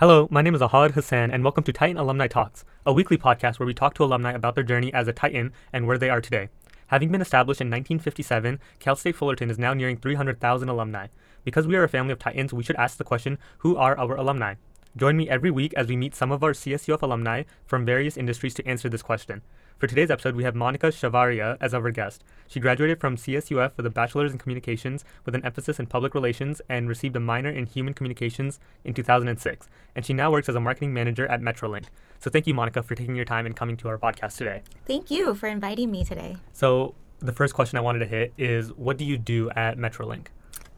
Hello, my name is Ahad Hassan, and welcome to Titan Alumni Talks, a weekly podcast where we talk to alumni about their journey as a Titan and where they are today. Having been established in 1957, Cal State Fullerton is now nearing 300,000 alumni. Because we are a family of Titans, we should ask the question who are our alumni? Join me every week as we meet some of our CSUF alumni from various industries to answer this question. For today's episode, we have Monica Chavarria as our guest. She graduated from CSUF with a bachelor's in communications with an emphasis in public relations and received a minor in human communications in 2006. And she now works as a marketing manager at Metrolink. So thank you, Monica, for taking your time and coming to our podcast today. Thank you for inviting me today. So the first question I wanted to hit is what do you do at Metrolink?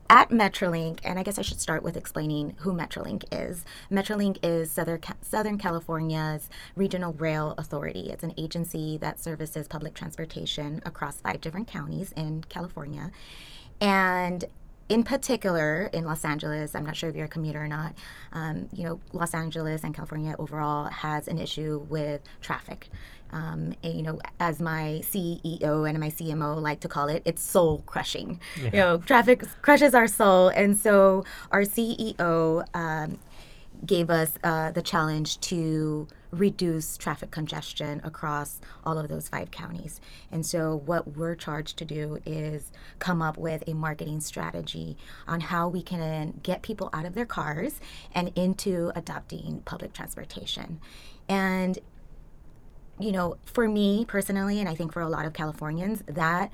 At Metrolink, and I guess I should start with explaining who Metrolink is. Metrolink is Southern, Southern California's regional rail authority. It's an agency that services public transportation across five different counties in California. And in particular, in Los Angeles, I'm not sure if you're a commuter or not, um, you know, Los Angeles and California overall has an issue with traffic. Um, and, you know, as my CEO and my CMO like to call it, it's soul crushing. Yeah. You know, traffic crushes our soul. And so our CEO um, gave us uh, the challenge to reduce traffic congestion across all of those five counties. And so, what we're charged to do is come up with a marketing strategy on how we can get people out of their cars and into adopting public transportation. And you know, for me personally, and I think for a lot of Californians, that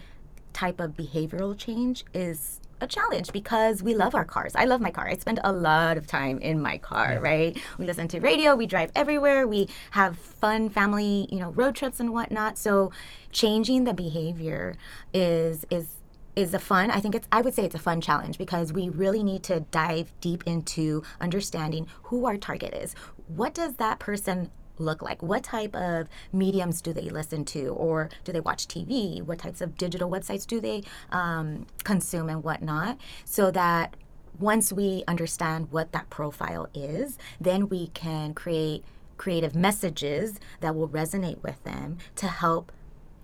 type of behavioral change is a challenge because we love our cars. I love my car. I spend a lot of time in my car, yeah. right? We listen to radio, we drive everywhere, we have fun family, you know, road trips and whatnot. So changing the behavior is is is a fun i think it's i would say it's a fun challenge because we really need to dive deep into understanding who our target is what does that person look like? What type of mediums do they listen to, or do they watch TV? What types of digital websites do they um, consume and whatnot? So that once we understand what that profile is, then we can create creative messages that will resonate with them to help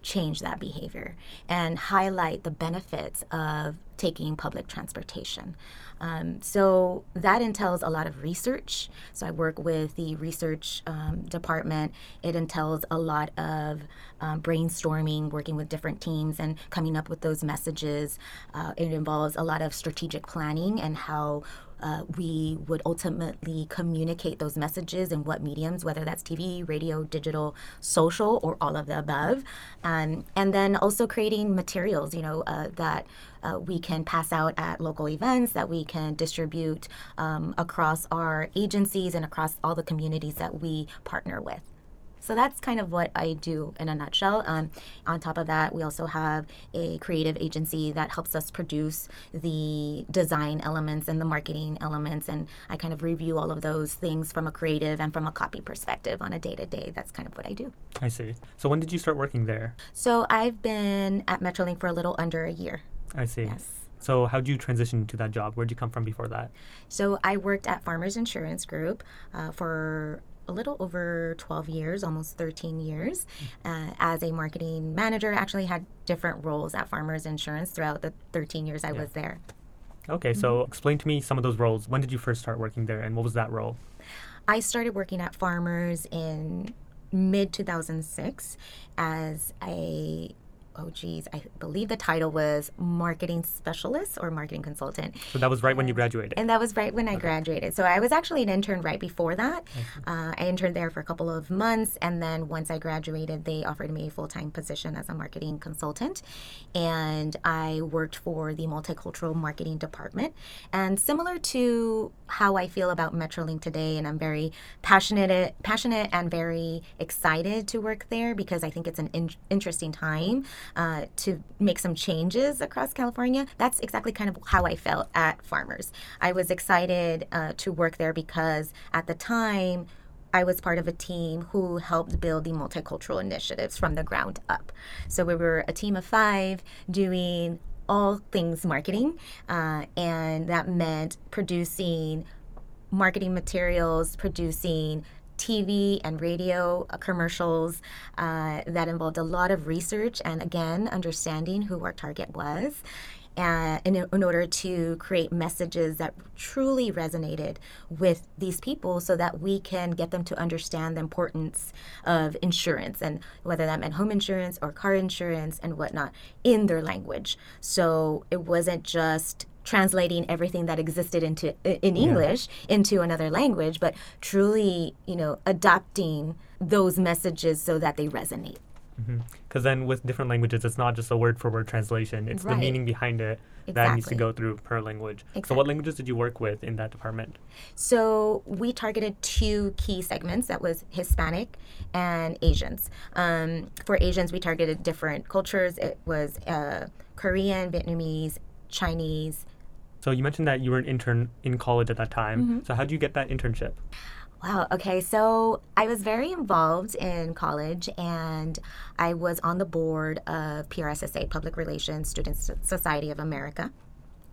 change that behavior and highlight the benefits of taking public transportation. Um, so that entails a lot of research. So I work with the research um, department. It entails a lot of um, brainstorming, working with different teams, and coming up with those messages. Uh, it involves a lot of strategic planning and how uh, we would ultimately communicate those messages in what mediums, whether that's TV, radio, digital, social, or all of the above. Um, and then also creating materials, you know, uh, that uh, we can pass out at local events, that we can distribute um, across our agencies and across all the communities that we partner with. So that's kind of what I do in a nutshell. Um, on top of that, we also have a creative agency that helps us produce the design elements and the marketing elements. And I kind of review all of those things from a creative and from a copy perspective on a day to day. That's kind of what I do. I see. So when did you start working there? So I've been at Metrolink for a little under a year. I see. Yes. So how did you transition to that job? Where did you come from before that? So I worked at Farmers Insurance Group uh, for a little over 12 years, almost 13 years, uh, as a marketing manager. Actually, had different roles at Farmers Insurance throughout the 13 years I yeah. was there. Okay, mm-hmm. so explain to me some of those roles. When did you first start working there, and what was that role? I started working at Farmers in mid 2006 as a oh geez, I believe the title was marketing specialist or marketing consultant. So that was right when you graduated. And that was right when I okay. graduated. So I was actually an intern right before that. Uh, I interned there for a couple of months, and then once I graduated, they offered me a full time position as a marketing consultant, and I worked for the multicultural marketing department. And similar to how I feel about Metrolink today, and I'm very passionate, passionate, and very excited to work there because I think it's an in- interesting time uh, to make some changes across California. That's exactly kind of how I felt at Farmers. I was excited uh, to work there because at the time, I was part of a team who helped build the multicultural initiatives from the ground up. So we were a team of five doing all things marketing, uh, and that meant producing marketing materials, producing TV and radio uh, commercials uh, that involved a lot of research and, again, understanding who our target was. and in, in order to create messages that truly resonated with these people so that we can get them to understand the importance of insurance and whether that meant home insurance or car insurance and whatnot in their language. So it wasn't just translating everything that existed into in English yeah. into another language, but truly, you know, adopting those messages so that they resonate. Because mm-hmm. then with different languages, it's not just a word for word translation; it's right. the meaning behind it exactly. that needs to go through per language. Exactly. So, what languages did you work with in that department? So, we targeted two key segments. That was Hispanic and Asians. Um, for Asians, we targeted different cultures. It was uh, Korean, Vietnamese, Chinese, so you mentioned that you were an intern in college at that time. Mm-hmm. So how did you get that internship? Wow. Okay. So I was very involved in college and I was on the board of PRSSA, Public Relations Students Society of America.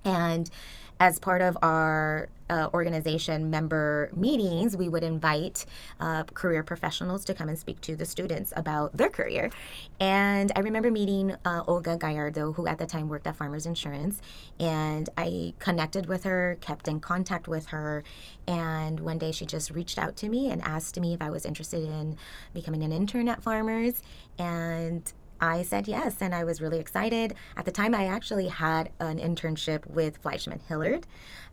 And as part of our uh, organization member meetings, we would invite uh, career professionals to come and speak to the students about their career. And I remember meeting uh, Olga Gallardo, who at the time worked at Farmers Insurance, and I connected with her, kept in contact with her, and one day she just reached out to me and asked me if I was interested in becoming an intern at Farmers. And I said yes, and I was really excited. At the time, I actually had an internship with Fleishman Hillard,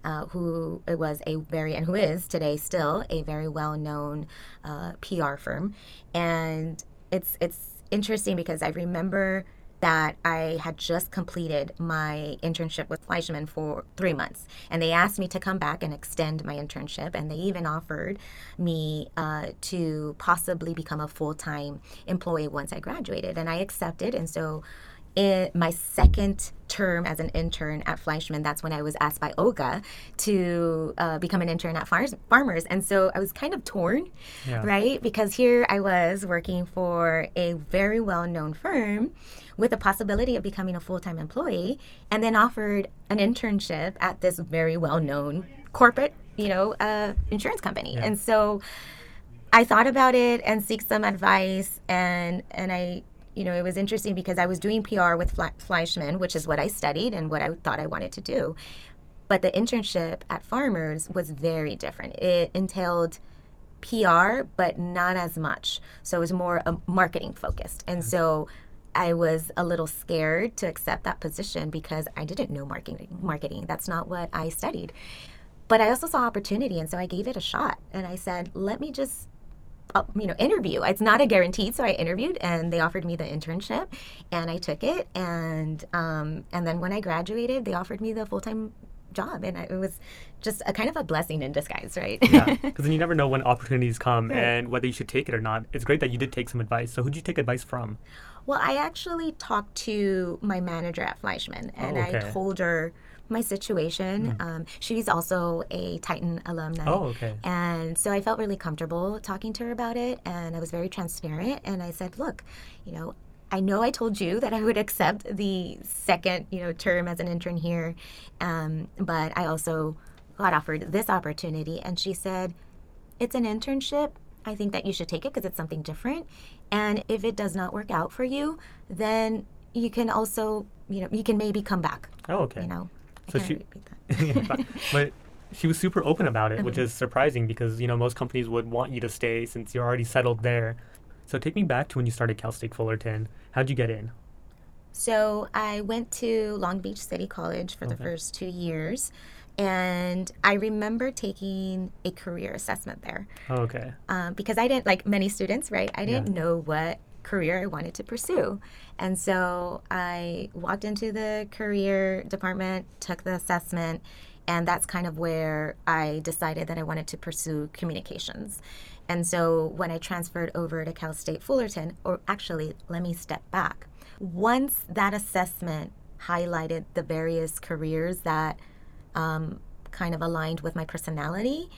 uh, who was a very, and who is today still a very well known uh, PR firm. And it's, it's interesting because I remember that I had just completed my internship with Fleishman for three months. And they asked me to come back and extend my internship. And they even offered me uh, to possibly become a full time employee once I graduated. And I accepted. And so in my second term as an intern at Fleishman, that's when I was asked by Olga to uh, become an intern at Far- Farmers. And so I was kind of torn, yeah. right? Because here I was working for a very well known firm with the possibility of becoming a full time employee, and then offered an internship at this very well known corporate, you know, uh, insurance company. Yeah. And so I thought about it and seek some advice, and and I you know, it was interesting because I was doing PR with Fleishman, which is what I studied and what I thought I wanted to do. But the internship at Farmers was very different. It entailed PR, but not as much. So it was more uh, marketing focused. And so I was a little scared to accept that position because I didn't know marketing. Marketing. That's not what I studied. But I also saw opportunity, and so I gave it a shot. And I said, "Let me just uh, you know interview. It's not a guaranteed so i interviewed and they offered me the internship and i took it and um, and then when i graduated they offered me the full-time job and it was just a kind of a blessing in disguise right? Yeah because then you never know when opportunities come right. and whether you should take it or not. It's great that you did take some advice. So who'd you take advice from? Well i actually talked to my manager at Fleishman and oh, okay. i told her my situation. Mm. Um, she's also a Titan alumni. Oh, okay. And so I felt really comfortable talking to her about it, and I was very transparent. And I said, look, you know, I know I told you that I would accept the second, you know, term as an intern here, um, but I also got offered this opportunity. And she said, it's an internship. I think that you should take it because it's something different. And if it does not work out for you, then you can also, you know, you can maybe come back. Oh, okay. You know, so she, but she was super open about it, which is surprising because you know most companies would want you to stay since you're already settled there. So take me back to when you started Cal State Fullerton. How'd you get in? So I went to Long Beach City College for okay. the first two years, and I remember taking a career assessment there. Oh, okay. Um, because I didn't like many students, right? I didn't yeah. know what career I wanted to pursue. And so I walked into the career department, took the assessment, and that's kind of where I decided that I wanted to pursue communications. And so when I transferred over to Cal State Fullerton, or actually, let me step back. Once that assessment highlighted the various careers that um, kind of aligned with my personality,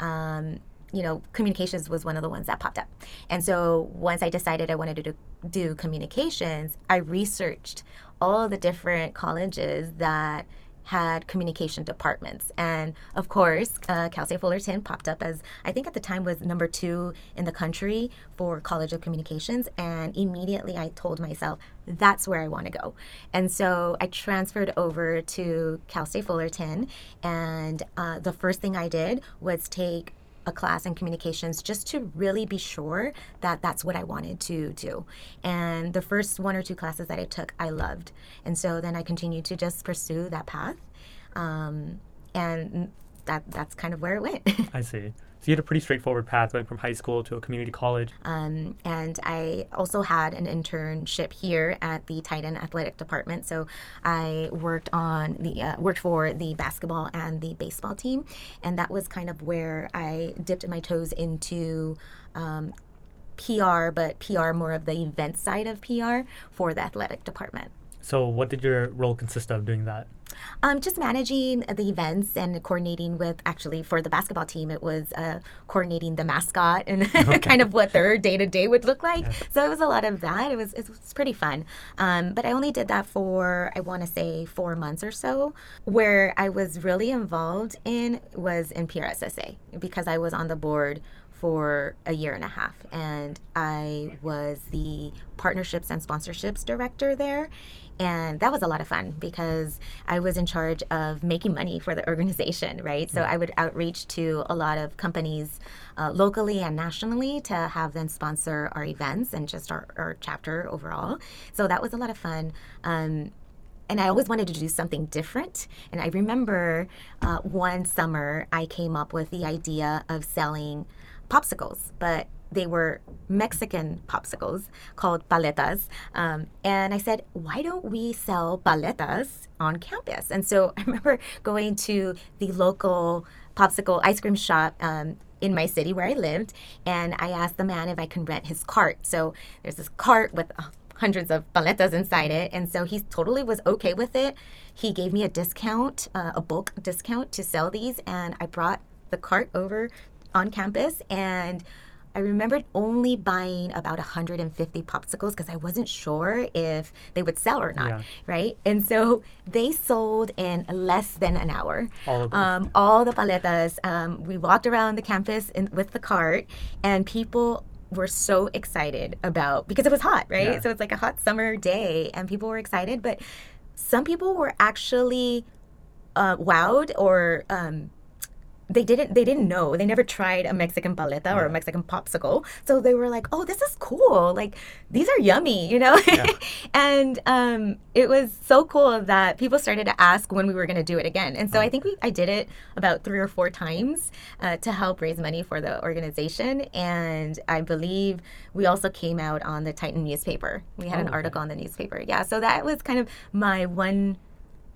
um, you know, communications was one of the ones that popped up. And so once I decided I wanted to do, do communications, I researched all the different colleges that had communication departments. And of course, uh, Cal State Fullerton popped up as, I think at the time was number two in the country for College of Communications. And immediately I told myself, that's where I want to go. And so I transferred over to Cal State Fullerton. And uh, the first thing I did was take a class in communications just to really be sure that that's what I wanted to do. And the first one or two classes that I took, I loved. And so then I continued to just pursue that path. Um, and that that's kind of where it went. I see. So you had a pretty straightforward path going from high school to a community college. Um, and I also had an internship here at the Titan Athletic Department. So I worked on the uh, worked for the basketball and the baseball team, and that was kind of where I dipped my toes into. Um, PR, but PR more of the event side of PR for the athletic department. So, what did your role consist of doing that? Um, just managing the events and coordinating with actually for the basketball team, it was uh, coordinating the mascot and okay. kind of what their day to day would look like. Yeah. So it was a lot of that. It was it was pretty fun. Um, but I only did that for I want to say four months or so. Where I was really involved in was in PRSSA because I was on the board for a year and a half. And I was the partnerships and sponsorships director there. And that was a lot of fun because I was in charge of making money for the organization, right? So I would outreach to a lot of companies uh, locally and nationally to have them sponsor our events and just our, our chapter overall. So that was a lot of fun. Um, and I always wanted to do something different. And I remember uh, one summer I came up with the idea of selling popsicles, but they were Mexican popsicles called paletas. Um, and I said, why don't we sell paletas on campus? And so I remember going to the local popsicle ice cream shop um, in my city where I lived, and I asked the man if I can rent his cart. So there's this cart with uh, hundreds of paletas inside it, and so he totally was okay with it. He gave me a discount, uh, a bulk discount to sell these, and I brought the cart over on campus and I remembered only buying about 150 popsicles because I wasn't sure if they would sell or not, yeah. right? And so they sold in less than an hour. All, um, all the paletas. Um, we walked around the campus in, with the cart, and people were so excited about because it was hot, right? Yeah. So it's like a hot summer day, and people were excited. But some people were actually uh, wowed or um, they didn't they didn't know. They never tried a mexican paleta or a mexican popsicle. So they were like oh this is cool. Like these are yummy you know? Yeah. and um, it was so cool that people started to ask when we were going to do it again. And so i think we, i did it about three or four times uh, to help raise money for the organization. And i believe we also came out on the titan newspaper. We had oh, an article on the newspaper. Yeah so that was kind of my one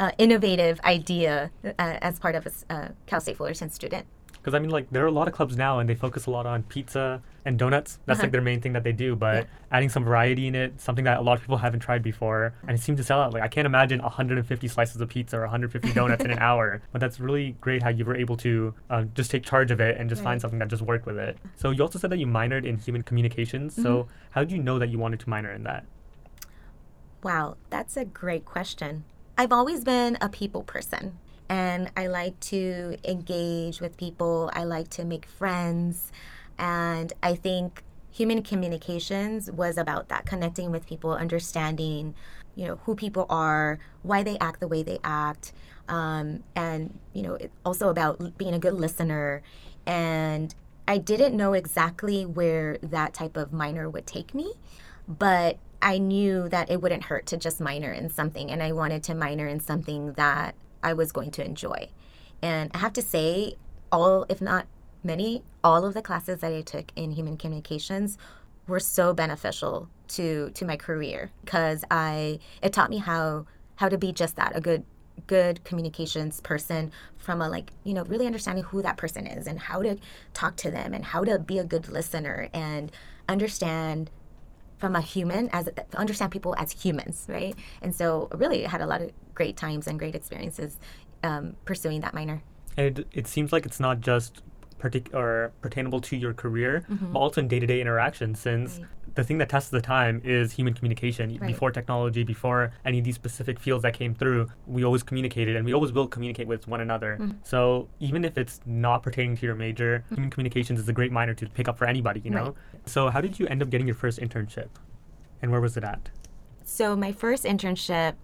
uh, innovative idea uh, as part of a uh, Cal State Fullerton student. Because I mean, like there are a lot of clubs now, and they focus a lot on pizza and donuts. That's uh-huh. like their main thing that they do. But yeah. adding some variety in it, something that a lot of people haven't tried before, and it seemed to sell out. Like I can't imagine 150 slices of pizza or 150 donuts in an hour. But that's really great how you were able to uh, just take charge of it and just right. find something that just worked with it. So you also said that you minored in human communications. Mm-hmm. So how did you know that you wanted to minor in that? Wow, that's a great question. I've always been a people person and I like to engage with people. I like to make friends. And I think human communications was about that connecting with people, understanding, you know, who people are, why they act the way they act. Um, and, you know, also about being a good listener. And I didn't know exactly where that type of minor would take me, but I knew that it wouldn't hurt to just minor in something, and I wanted to minor in something that I was going to enjoy. And I have to say, all, if not many, all of the classes that I took in human communications were so beneficial to to my career because I it taught me how how to be just that a good good communications person from a like you know really understanding who that person is and how to talk to them and how to be a good listener and understand from a human as understand people as humans, right? And so really had a lot of great times and great experiences um, pursuing that minor. And it, it seems like it's not just partic- or pertainable to your career, mm-hmm. but also in day-to-day interactions since right. The thing that tests the time is human communication. Right. Before technology, before any of these specific fields that came through, we always communicated and we always will communicate with one another. Mm-hmm. So even if it's not pertaining to your major, human communications is a great minor to pick up for anybody, you know? Right. So how did you end up getting your first internship? And where was it at? So my first internship,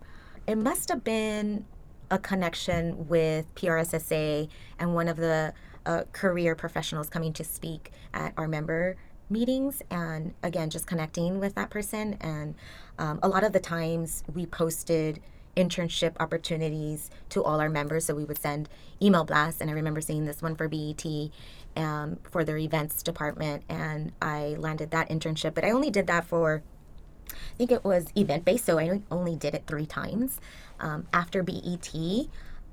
it must have been a connection with PRSSA and one of the uh, career professionals coming to speak at our member meetings and again just connecting with that person. And um, a lot of the times we posted internship opportunities to all our members. So we would send email blasts. And i remember seeing this one for BET um, for their events department. And i landed that internship. But i only did that for I think it was event based, so I only did it three times. Um, after BET,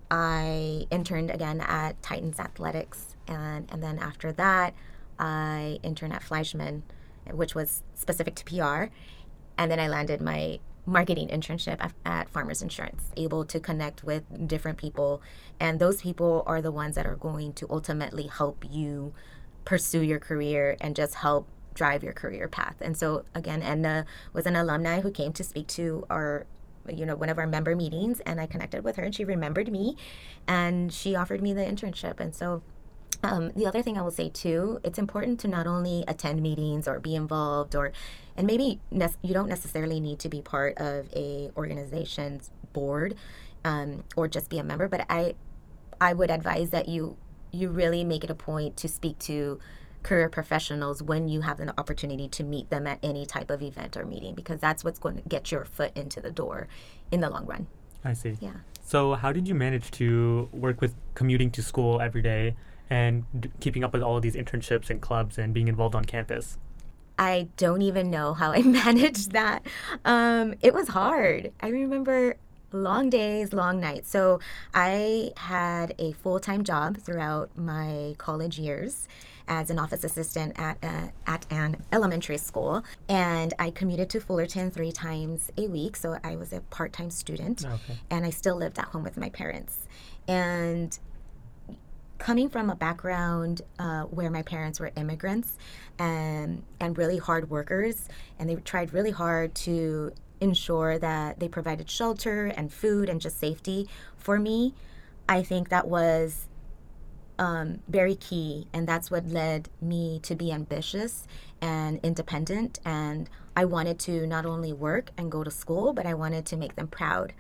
I interned again at Titans Athletics, and and then after that, I interned at Fleishman, which was specific to PR, and then I landed my marketing internship at, at Farmers Insurance, able to connect with different people, and those people are the ones that are going to ultimately help you pursue your career and just help drive your career path. And so again, Edna was an alumni who came to speak to our you know one of our member meetings and I connected with her and she remembered me and she offered me the internship and so um, the other thing I will say too, it's important to not only attend meetings or be involved, or and maybe ne- you don't necessarily need to be part of a organization's board um, or just be a member. But I, I would advise that you you really make it a point to speak to career professionals when you have an opportunity to meet them at any type of event or meeting because that's what's going to get your foot into the door in the long run. I see. Yeah. So how did you manage to work with commuting to school every day and d- keeping up with all of these internships and clubs and being involved on campus? I don't even know how I managed that. Um, it was hard. I remember long days, long nights. So I had a full time job throughout my college years as an office assistant at a, at an elementary school, and I commuted to Fullerton three times a week. So I was a part time student, Okay. and I still lived at home with my parents. And coming from a background uh, where my parents were immigrants and, and really hard workers, and they tried really hard to ensure that they provided shelter and food and just safety for me, I think that was um, very key. And that's what led me to be ambitious and independent. And I wanted to not only work and go to school, but I wanted to make them proud.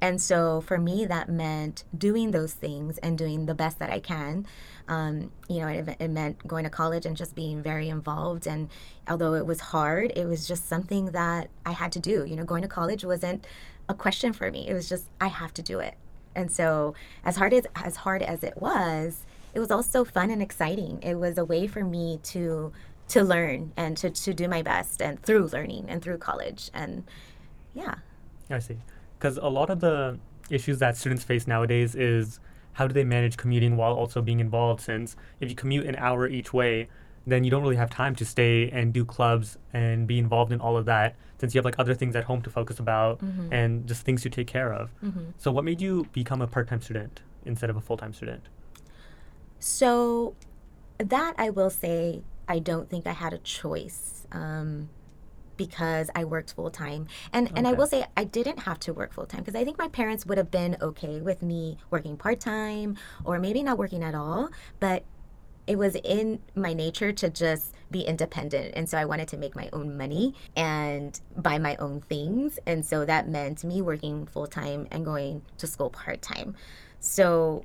And so for me, that meant doing those things and doing the best that I can. Um, you know, it, it meant going to college and just being very involved. And although it was hard, it was just something that I had to do. You know, going to college wasn't a question for me. It was just I have to do it. And so, as hard as as hard as it was, it was also fun and exciting. It was a way for me to to learn and to, to do my best and through learning and through college and yeah. I see. Because a lot of the issues that students face nowadays is how do they manage commuting while also being involved? Since if you commute an hour each way, then you don't really have time to stay and do clubs and be involved in all of that since you have like other things at home to focus about Mm-hmm. and just things to take care of. So what made you become a part-time student instead of a full-time student? So that I will say, I don't think I had a choice um, because I worked full time, and and I will say I didn't have to work full time because I think my parents would have been okay with me working part time or maybe not working at all, but it was in my nature to just be independent. And so i wanted to make my own money and buy my own things. And so that meant me working full-time and going to school part-time. So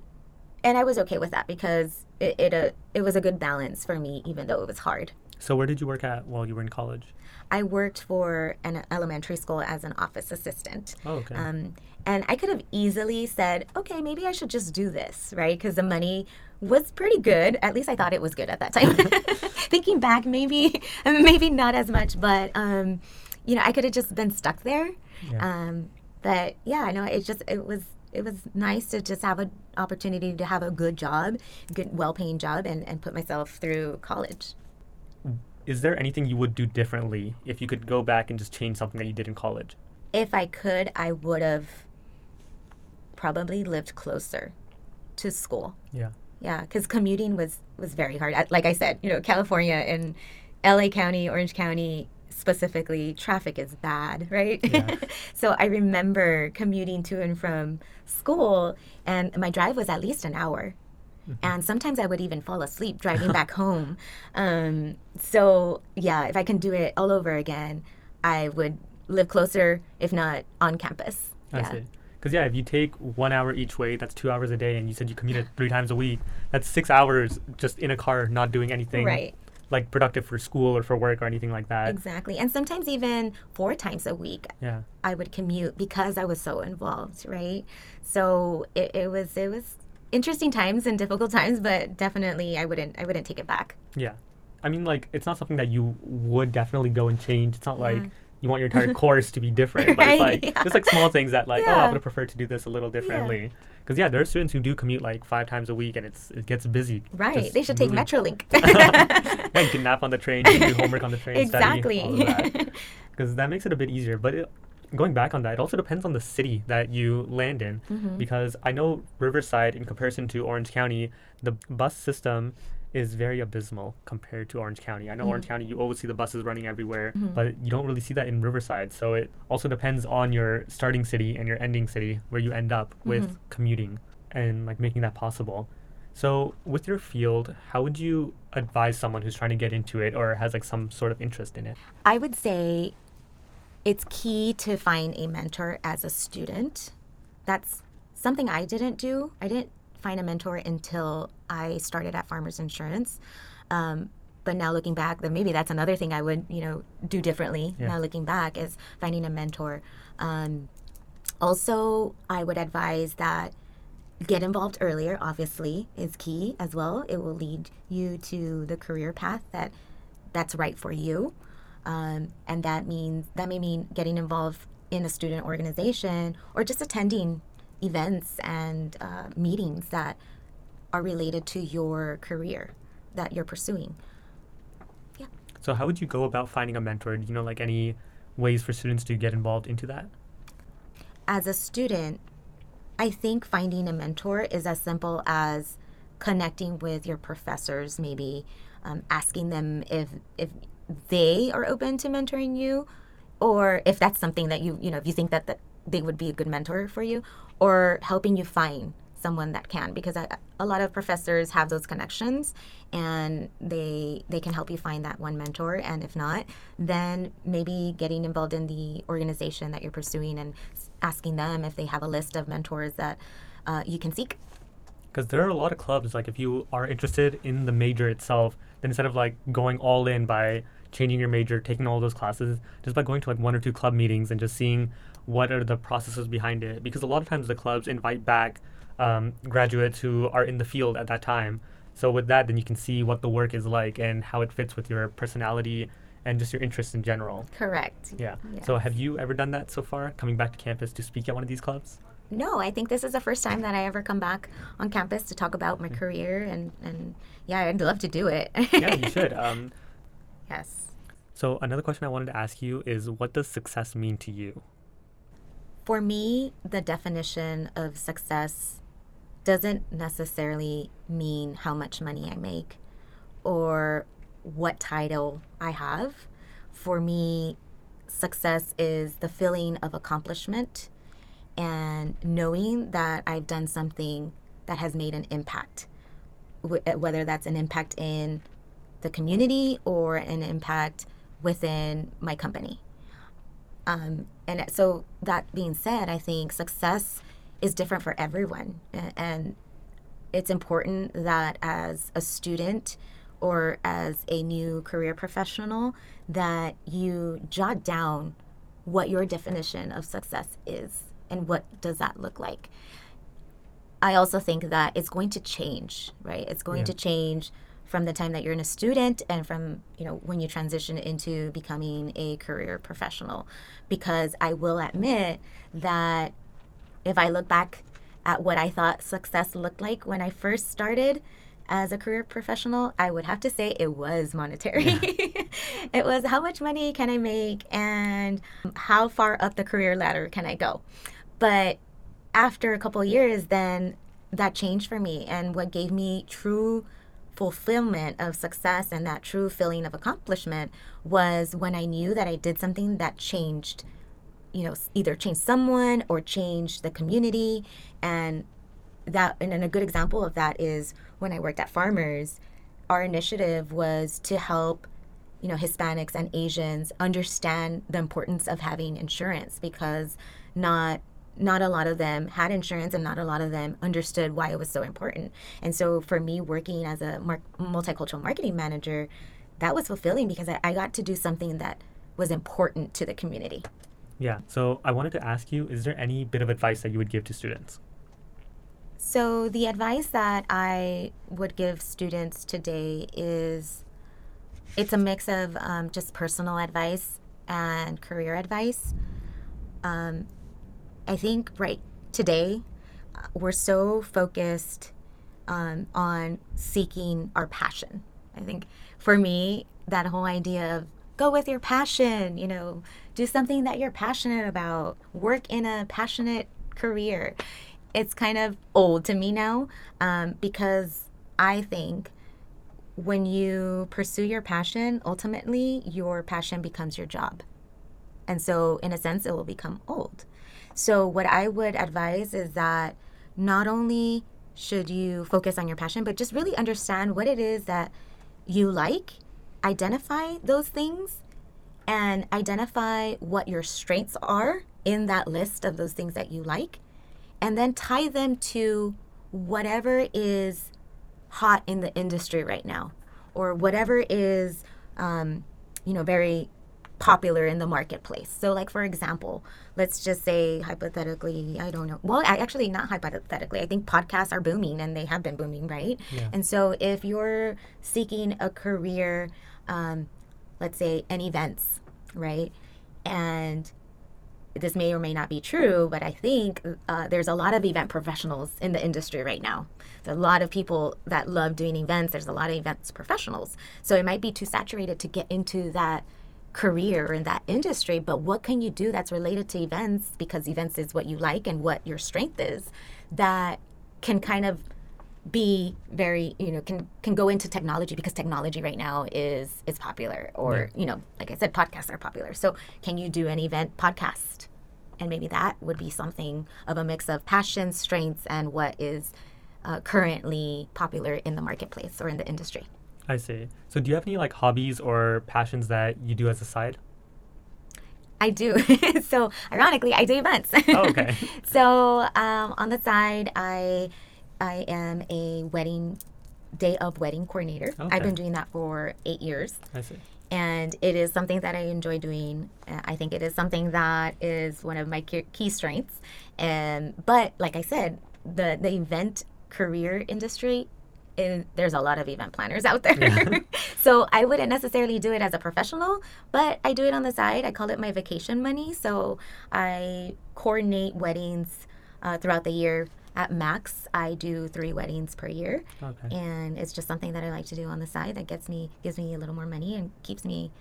and i was okay with that because it it, uh, it was a good balance for me even though it was hard So where did you work at while you were in college? i worked for an elementary school as an office assistant Oh, okay. um, and I could have easily said, okay, maybe I should just do this, right? Because the money was pretty good. At least I thought it was good at that time. Thinking back, maybe, maybe not as much, but um, you know, I could have just been stuck there. Yeah. Um, but yeah, I know it just it was it was nice to just have an opportunity to have a good job, good well-paying job, and and put myself through college. Is there anything you would do differently if you could go back and just change something that you did in college? If I could, I would have probably lived closer to school. Yeah. Yeah, because commuting was was very hard. Like I said, you know, California and L.A. County, Orange County, specifically, traffic is bad, right? Yeah. so I remember commuting to and from school, and my drive was at least an hour. And sometimes I would even fall asleep driving back home. Um, so, yeah, if I can do it all over again, I would live closer, if not on campus. I yeah. see. Because yeah, if you take one hour each way, that's two hours a day, and you said you commuted three times a week. That's six hours just in a car, not doing anything Right. Like productive for school or for work or anything like that. Exactly. And sometimes even four times a week. Yeah. I would commute because I was so involved, right? So it, it was it was interesting times and difficult times, but definitely I wouldn't I wouldn't take it back. Yeah. I mean, like, it's not something that you would definitely go and change. It's not like you want your entire course to be different, but it's like yeah. just like small things that like, oh, I would have preferred to do this a little differently. Because yeah, there are students who do commute like five times a week, and it's it gets busy. Right. just they should take. Metrolink. yeah, you can nap on the train, you can do homework on the train, exactly. Because that makes it a bit easier. But it, going back on that, it also depends on the city that you land in. Mm-hmm. Because I know Riverside, in comparison to Orange County, the bus system is very abysmal compared to Orange County. I know Mm-hmm. Orange County, you always see the buses running everywhere, but you don't really see that in Riverside. So it also depends on your starting city and your ending city where you end up with Mm-hmm. commuting and like making that possible. So, with your field, how would you advise someone who's trying to get into it or has like some sort of interest in it? I would say it's key to find a mentor as a student. That's something I didn't do. I didn't find a mentor until I started at Farmers Insurance. Um, but now looking back, then maybe that's another thing I would, you know, do differently. Yeah. Now looking back is finding a mentor. Um, also, I would advise that get involved earlier obviously is key as well it will lead you to the career path that that's right for you um, and that means that may mean getting involved in a student organization or just attending events and uh, meetings that are related to your career that you're pursuing Yeah. So, how would you go about finding a mentor? Do you know like any ways for students to get involved into that? as a student, I think finding a mentor is as simple as connecting with your professors, maybe um, asking them if if they are open to mentoring you, or if that's something that you you know if you think that, that they would be a good mentor for you, or helping you find someone that can because I, a lot of professors have those connections and they they can help you find that one mentor. And if not then maybe getting involved in the organization that you're pursuing and asking them if they have a list of mentors that uh, you can seek. Because there are a lot of clubs, like if you are interested in the major itself, then instead of like going all in by changing your major, taking all those classes, just by going to like one or two club meetings and just seeing what are the processes behind it. Because a lot of times the clubs invite back um, graduates who are in the field at that time. So with that, then you can see what the work is like and how it fits with your personality and just your interests in general. correct Yeah. Yeah. So have you ever done that so far, coming back to campus to speak at one of these clubs? no i think this is the first time that i ever come back on campus to talk about my career and and yeah i'd love to do it yeah, you should. Um, yes So another question I wanted to ask you is what does success mean to you? For me, the definition of success doesn't necessarily mean how much money I make or what title I have. For me, success is the feeling of accomplishment and knowing that I've done something that has made an impact, eh, whether that's an impact in the community or an impact within my company. Um, and so that being said, I think success is different for everyone, and it's important that as a student or as a new career professional that you jot down what your definition of success is and what does that look like. I also think that it's going to change, right? It's going Yeah. to change from the time that you're in a student and from, you know, when you transition into becoming a career professional. Because I will admit that if I look back at what I thought success looked like when I first started as a career professional, I would have to say it was monetary. it was how much money can I make and how far up the career ladder can I go. But after a couple years, then that changed for me. And what gave me true fulfillment of success and that true feeling of accomplishment was when I knew that I did something that changed, you know, either changed someone or changed the community. And that, and a good example of that is when I worked at Farmers, our initiative was to help you know Hispanics and Asians understand the importance of having insurance because not not a lot of them had insurance and not a lot of them understood why it was so important. And so for me working as a mar- multicultural marketing manager, that was fulfilling because I, I got to do something that was important to the community. Yeah. So I wanted to ask you, is there any bit of advice that you would give to students? So the advice that I would give students today is it's a mix of um, just personal advice and career advice. Um, I think right today uh, we're so focused um, on seeking our passion. I think for me, that whole idea of go with your passion, you know, do something that you're passionate about, work in a passionate career. It's kind of old to me now um, because I think when you pursue your passion, ultimately your passion becomes your job. And so, in a sense, it will become old. So, what I would advise is that not only should you focus on your passion, but just really understand what it is that you like, identify those things, and identify what your strengths are in that list of those things that you like, and then tie them to whatever is hot in the industry right now or whatever is um, you know very popular in the marketplace so like for example let's just say hypothetically i don't know well I, actually not hypothetically i think podcasts are booming and they have been booming right yeah. and so if you're seeking a career um, let's say in events right and this may or may not be true, but I think uh, there's a lot of event professionals in the industry right now. There's a lot of people that love doing events. There's a lot of events professionals. So it might be too saturated to get into that career in that industry, but what can you do that's related to events because events is what you like and what your strength is that can kind of be very you know can can go into technology because technology right now is is popular or yeah. you know like i said podcasts are popular. So can you do an event podcast? And maybe that would be something of a mix of passion strengths and what is uh, currently popular in the marketplace or in the industry i see so do you have any like hobbies or passions that you do as a side I do. so, ironically, I do events. Oh, okay. so, um, on the side, I I am a wedding day of wedding coordinator. Okay. I've been doing that for eight years. I see. And it is something that I enjoy doing. Uh, I think it is something that is one of my key strengths. And but like I said, the the event career industry there's a lot of event planners out there. Yeah. so I wouldn't necessarily do it as a professional, but I do it on the side. I call it my vacation money. So I coordinate weddings uh, throughout the year at max i do three weddings per year okay. and it's just something that i like to do on the side that gets me gives me a little more money and keeps me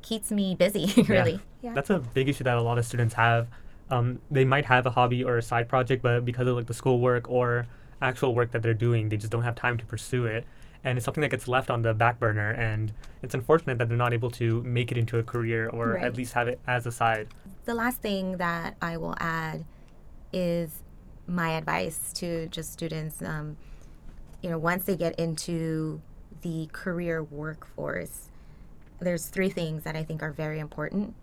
keeps me busy really yeah. yeah. that's a big issue that a lot of students have um, they might have a hobby or a side project but because of like the schoolwork or actual work that they're doing they just don't have time to pursue it and it's something that gets left on the back burner and it's unfortunate that they're not able to make it into a career or right. at least have it as a side the last thing that i will add is my advice to just students, um, you know, once they get into the career workforce, there's three things that I think are very important.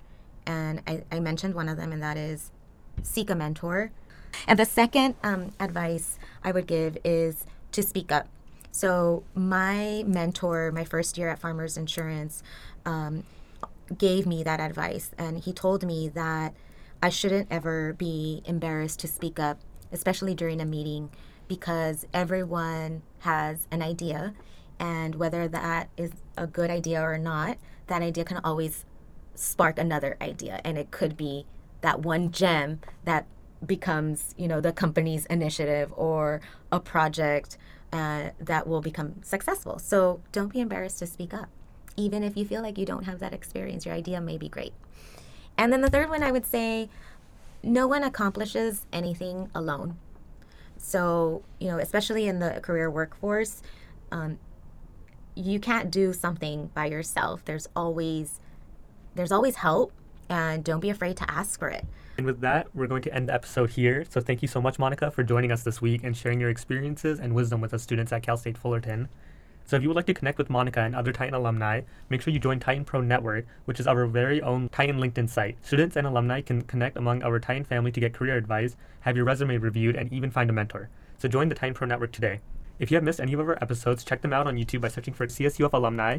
And I, I mentioned one of them, and that is seek a mentor. And the second um, advice I would give is to speak up. So, my mentor, my first year at Farmers Insurance, um, gave me that advice. And he told me that I shouldn't ever be embarrassed to speak up especially during a meeting, because everyone has an idea, and whether that is a good idea or not, that idea can always spark another idea, and it could be that one gem that becomes, you know, the company's initiative or a project uh, that will become successful. So don't be embarrassed to speak up. Even if you feel like you don't have that experience, your idea may be great. And then the third one I would say no one accomplishes anything alone. So, you know, especially in the career workforce, um, you can't do something by yourself. There's always there's always help and don't be afraid to ask for it. And with that, we're going to end the episode here. So thank you so much, Monica, for joining us this week and sharing your experiences and wisdom with us students at Cal State Fullerton. So if you would like to connect with Monica and other Titan alumni, make sure you join Titan Pro Network, which is our very own Titan LinkedIn site. Students and alumni can connect among our Titan family to get career advice, have your resume reviewed, and even find a mentor. So join the Titan Pro Network today. If you have missed any of our episodes, check them out on YouTube by searching for CSUF alumni.